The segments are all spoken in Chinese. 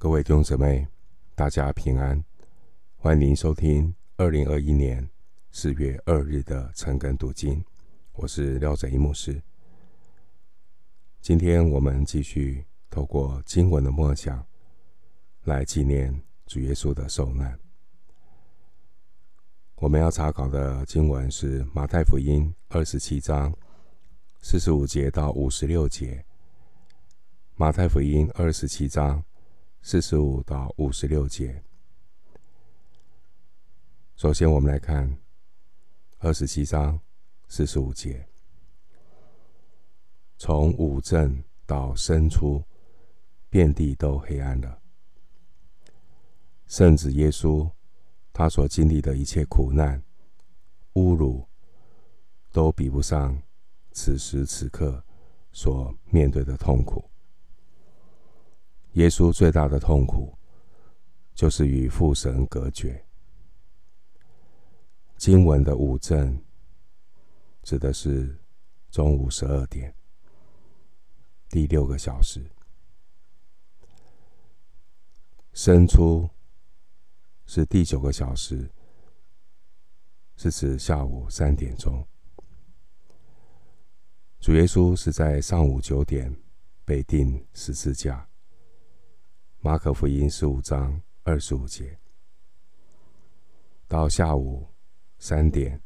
各位弟兄姊妹，大家平安，欢迎收听二零二一年四月二日的晨更读经。我是廖哲一牧师。今天我们继续透过经文的默想，来纪念主耶稣的受难。我们要查考的经文是马太福音二十七章四十五节到五十六节。马太福音二十七章。四十五到五十六节。首先，我们来看二十七章四十五节：从五镇到深处，遍地都黑暗了。圣子耶稣，他所经历的一切苦难、侮辱，都比不上此时此刻所面对的痛苦。耶稣最大的痛苦，就是与父神隔绝。经文的午正，指的是中午十二点，第六个小时；申初是第九个小时，是指下午三点钟。主耶稣是在上午九点被钉十字架。马可福音十五章二十五节，到下午三点，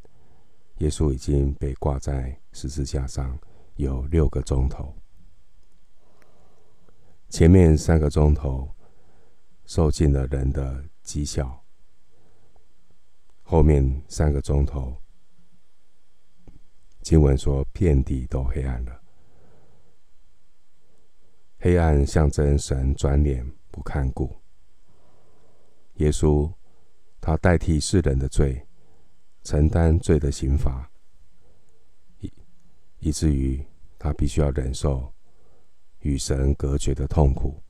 耶稣已经被挂在十字架上有六个钟头。前面三个钟头受尽了人的讥笑，后面三个钟头，经文说遍地都黑暗了，黑暗象征神转脸。不看顾耶稣，他代替世人的罪，承担罪的刑罚，以以至于他必须要忍受与神隔绝的痛苦。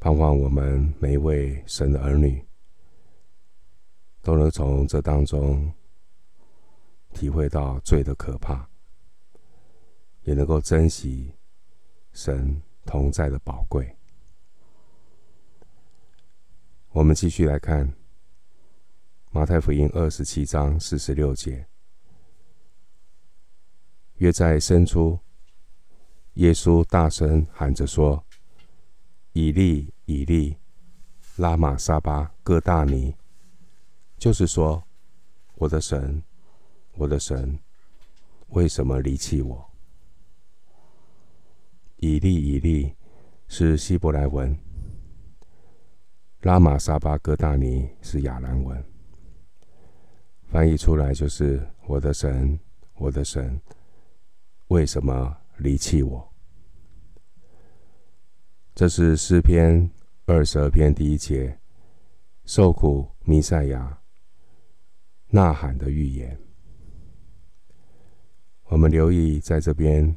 盼望我们每一位神的儿女，都能从这当中体会到罪的可怕，也能够珍惜神。同在的宝贵。我们继续来看马太福音二十七章四十六节。约在申初，耶稣大声喊着说：“以利，以利，拉玛撒巴各大尼。”就是说，我的神，我的神，为什么离弃我？以利以利是希伯来文，拉玛撒巴哥大尼是亚兰文，翻译出来就是我的神，我的神，为什么离弃我？这是诗篇二十二篇第一节，受苦弥赛亚呐喊的预言。我们留意在这边。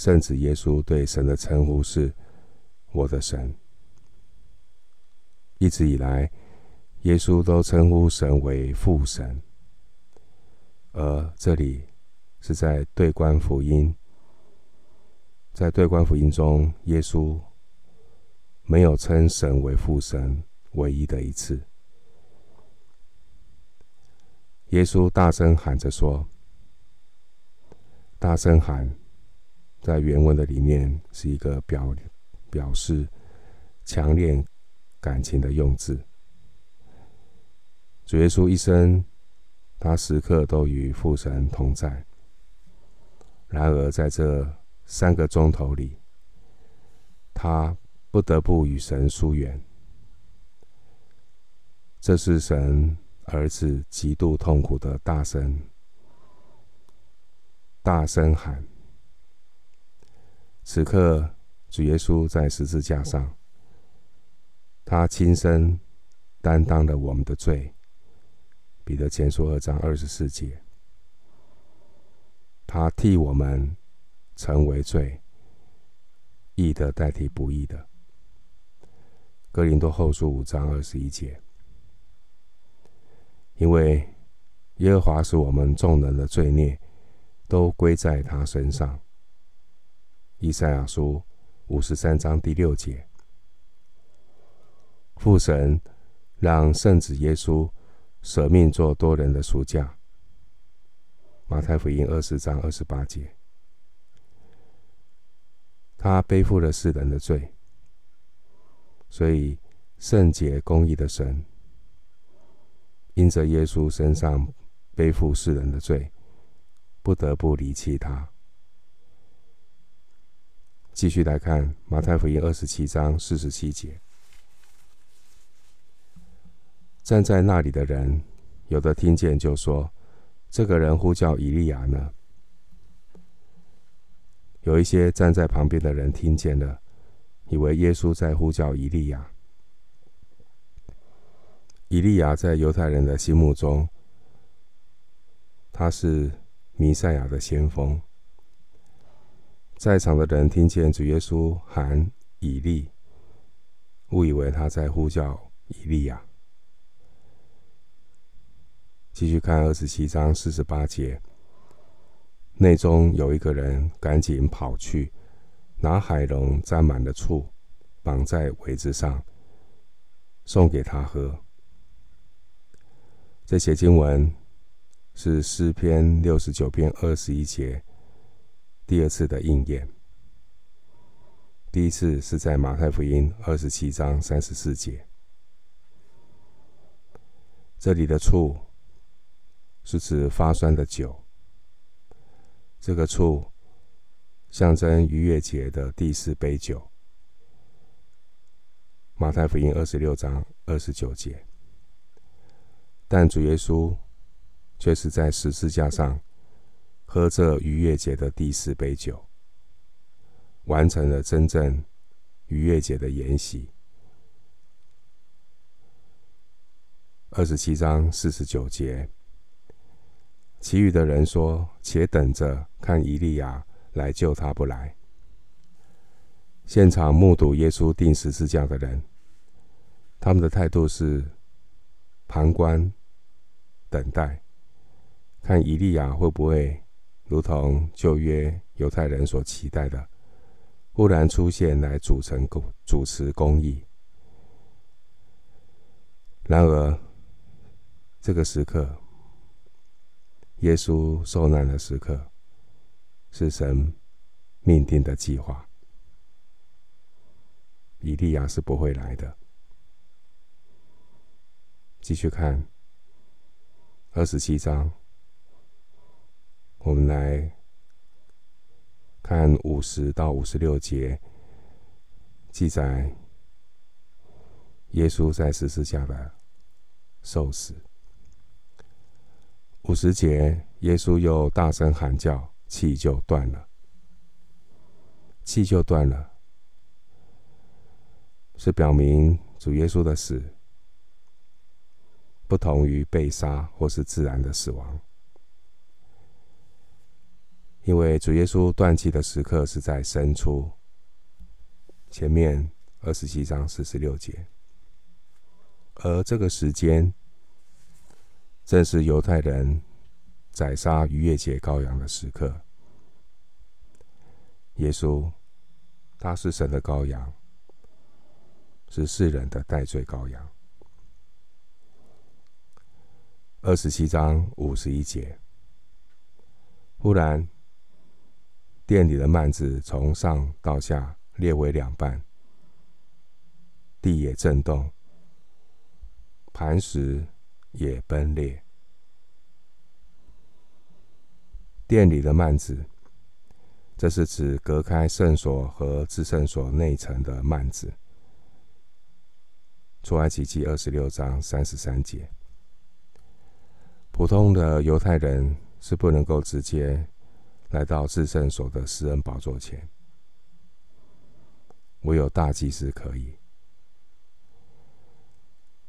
圣子耶稣对神的称呼是“我的神”。一直以来，耶稣都称呼神为父神。而这里是在对观福音，在对观福音中，耶稣没有称神为父神，唯一的一次。耶稣大声喊着说：“大声喊。”在原文的里面是一个表表示强烈感情的用字。主耶稣一生，他时刻都与父神同在。然而在这三个钟头里，他不得不与神疏远。这是神儿子极度痛苦的大声大声喊。此刻，主耶稣在十字架上，他亲身担当了我们的罪。彼得前书二章二十四节，他替我们成为罪，义的代替不义的。哥林多后书五章二十一节，因为耶和华使我们众人的罪孽都归在他身上。以赛亚书五十三章第六节，父神让圣子耶稣舍命做多人的赎价。马太福音二十章二十八节，他背负了世人的罪，所以圣洁公义的神，因着耶稣身上背负世人的罪，不得不离弃他。继续来看马太福音二十七章四十七节，站在那里的人，有的听见就说。这个人呼叫以利亚呢？有一些站在旁边的人听见了，以为耶稣在呼叫以利亚。以利亚在犹太人的心目中，他是弥赛亚的先锋。在场的人听见主耶稣喊以利，误以为他在呼叫以利亚。继续看二十七章四十八节，内中有一个人赶紧跑去，拿海龙沾满了醋，绑在苇子上，送给他喝。这些经文是诗篇六十九篇二十一节第二次的应验，第一次是在马太福音二十七章三十四节，这里的醋。是指发酸的酒。这个醋象征逾越节的第四杯酒。马太福音二十六章二十九节。但主耶稣却是在十字架上喝这逾越节的第四杯酒，完成了真正逾越节的筵席。二十七章四十九节。其余的人说：“且等着看以利亚来救他不来。”现场目睹耶稣定十字架的人，他们的态度是旁观、等待，看以利亚会不会如同旧约犹太人所期待的，忽然出现来主成公主持公义。然而，这个时刻。耶稣受难的时刻，是神命定的计划。以利亚是不会来的。继续看二十七章，我们来看五十到五十六节，记载耶稣在十字架的受死。五十节，耶稣又大声喊叫，气就断了。气就断了，是表明主耶稣的死不同于被杀或是自然的死亡，因为主耶稣断气的时刻是在申初，前面二十七章四十六节，而这个时间。正是犹太人宰杀逾越节羔羊的时刻。耶稣，他是神的羔羊，是世人的代罪羔羊。二十七章五十一节，忽然殿里的幔子从上到下裂为两半，地也震动，磐石。也崩裂。殿里的幔子，这是指隔开圣所和至圣所内层的幔子。出埃及记二十六章三十三节。普通的犹太人是不能够直接来到至圣所的施恩宝座前，唯有大祭司可以。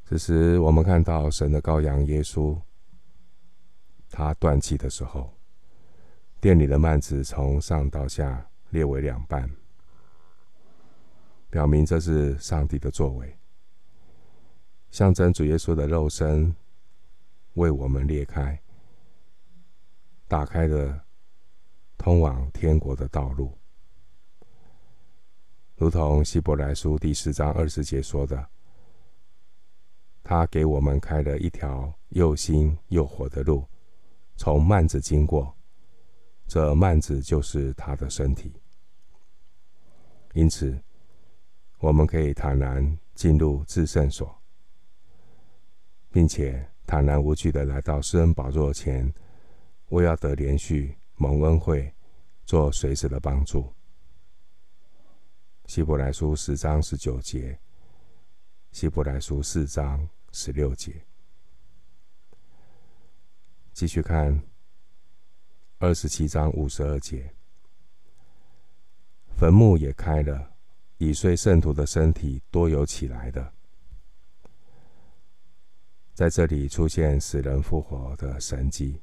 此时，我们看到神的羔羊耶稣，他断气的时候，殿里的幔子从上到下裂为两半，表明这是上帝的作为，象征主耶稣的肉身为我们裂开，打开了通往天国的道路。如同希伯来书第四章二十节说的，他给我们开了一条又新又活的路，从幔子经过，这幔子就是他的身体。因此，我们可以坦然进入至圣所，并且坦然无惧的来到施恩宝座前，为要得连续蒙恩惠，做随时的帮助。希伯来书十章十九节，希伯来书四章十六节。继续看二十七章五十二节。坟墓也开了，已睡圣徒的身体多有起来的。在这里出现死人复活的神迹。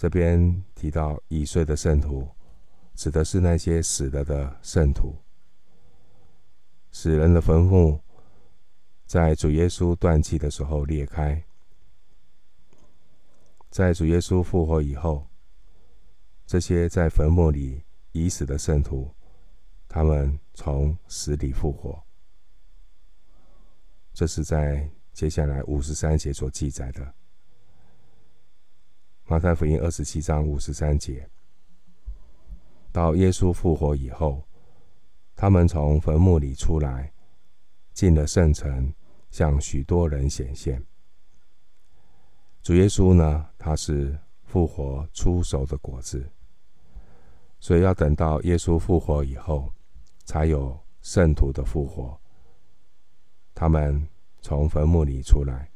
这边提到已睡的圣徒，指的是那些死了的圣徒。死人的坟墓在主耶稣断气的时候裂开，在主耶稣复活以后，这些在坟墓里。已死的圣徒，他们从死里复活。这是在接下来五十三节所记载的。马太福音二十七章五十三节，到耶稣复活以后，他们从坟墓里出来，进了圣城，向许多人显现。主耶稣呢，他是复活初熟的果子。所以要等到耶稣复活以后，才有圣徒的复活。他们从坟墓里出来。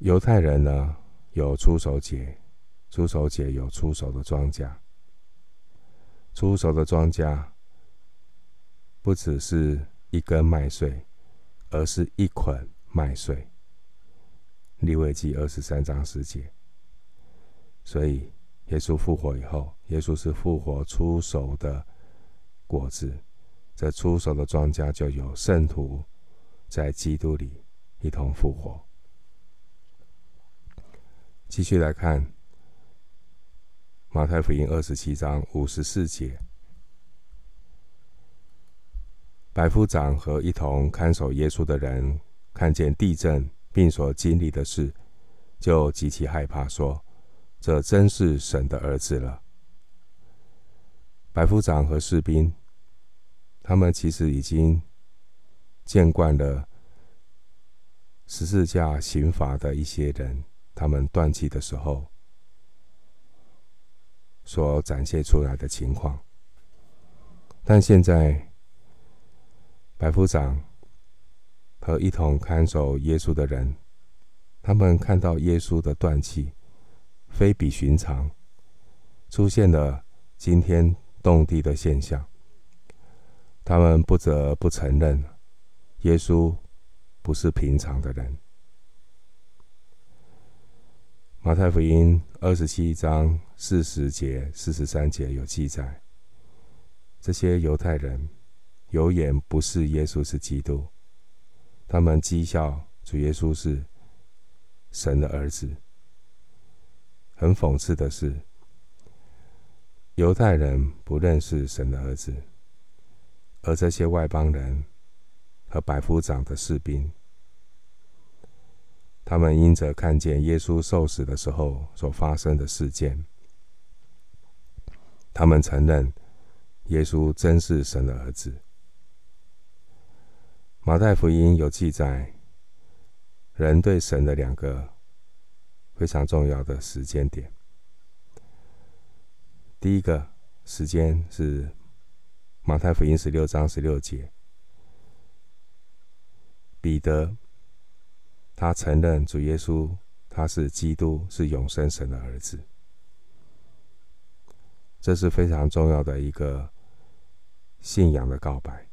犹太人呢，有出手节，出手节有出手的庄稼。出手的庄稼不只是一根麦穗，而是一捆麦穗。利未记二十三章十节。所以，耶稣复活以后，耶稣是复活出手的果子，这出手的庄稼就有圣徒在基督里一同复活。继续来看马太福音二十七章五十四节，百夫长和一同看守耶稣的人看见地震并所经历的事，就极其害怕，说。这真是神的儿子了。百夫长和士兵，他们其实已经见惯了十字架刑罚的一些人，他们断气的时候所展现出来的情况。但现在，百夫长和一同看守耶稣的人，他们看到耶稣的断气。非比寻常，出现了惊天动地的现象。他们不得不承认，耶稣不是平常的人。马太福音二十七章四十节、四十三节有记载，这些犹太人有眼不识耶稣是基督，他们讥笑主耶稣是神的儿子。很讽刺的是，犹太人不认识神的儿子，而这些外邦人和百夫长的士兵，他们因着看见耶稣受死的时候所发生的事件，他们承认耶稣真是神的儿子。马太福音有记载，人对神的两个。非常重要的时间点。第一个时间是马太福音十六章十六节，彼得他承认主耶稣他是基督，是永生神的儿子，这是非常重要的一个信仰的告白。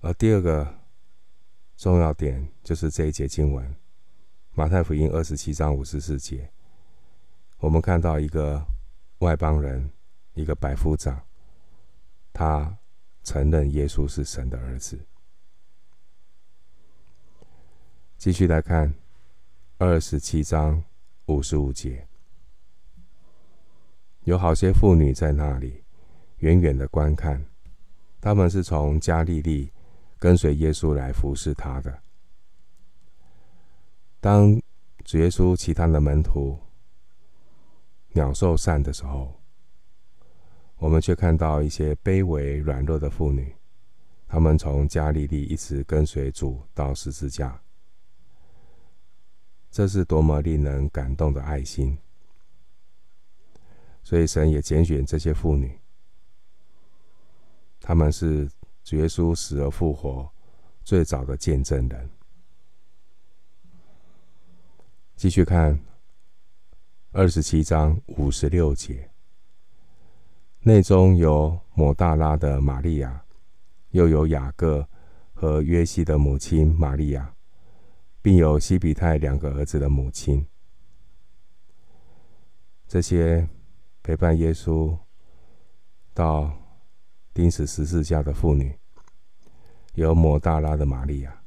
而第二个重要点就是这一节经文。马太福音二十七章五十四节，我们看到一个外邦人，一个百夫长，他承认耶稣是神的儿子。继续来看二十七章五十五节，有好些妇女在那里远远的观看，他们是从加利利跟随耶稣来服侍他的。当主耶稣其他的门徒鸟兽散的时候，我们却看到一些卑微软弱的妇女，她们从加利利一直跟随主到十字架。这是多么令人感动的爱心！所以神也拣选这些妇女，她们是主耶稣死而复活最早的见证人。继续看二十七章五十六节，内中有抹大拉的玛利亚，又有雅各和约西的母亲玛利亚。并有西比泰两个儿子的母亲，这些陪伴耶稣到钉死十字架的妇女，有抹大拉的玛利亚。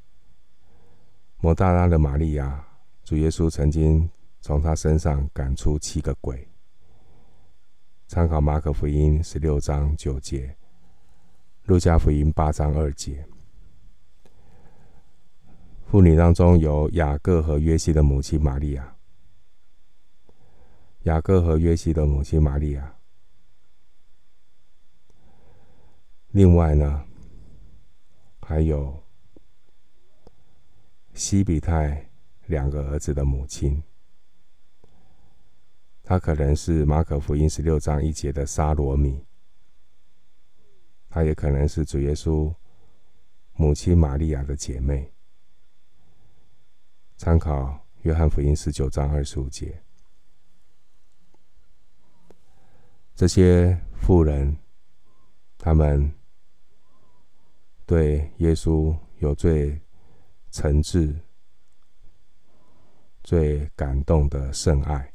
抹大拉的玛利亚，主耶稣曾经从她身上赶出七个鬼。参考马可福音十六章九节，路加福音八章二节。妇女当中有雅各和约西的母亲玛利亚。雅各和约西的母亲玛利亚。另外呢，还有西比泰两个儿子的母亲。她可能是马可福音十六章一节的沙罗米。她也可能是主耶稣母亲玛利亚的姐妹。参考约翰福音十九章二十五节，这些妇人，他们对耶稣有最诚挚、最感动的圣爱。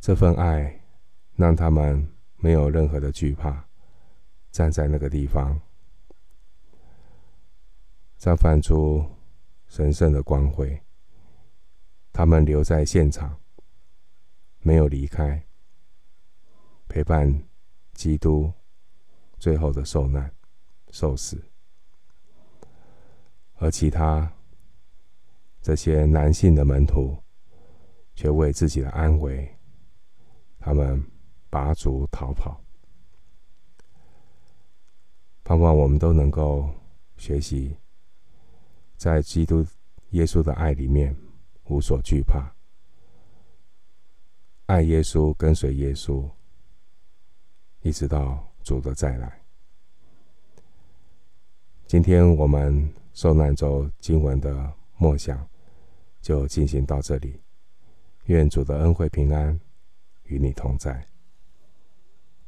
这份爱让他们没有任何的惧怕，站在那个地方，绽放出。神圣的光辉，他们留在现场，没有离开，陪伴基督最后的受难、受死，而其他这些男性的门徒却为自己的安危，他们拔足逃跑。盼望我们都能够学习。在基督耶稣的爱里面，无所惧怕，爱耶稣，跟随耶稣，一直到主的再来。今天我们受难周经文的默想就进行到这里，愿主的恩惠平安与你同在。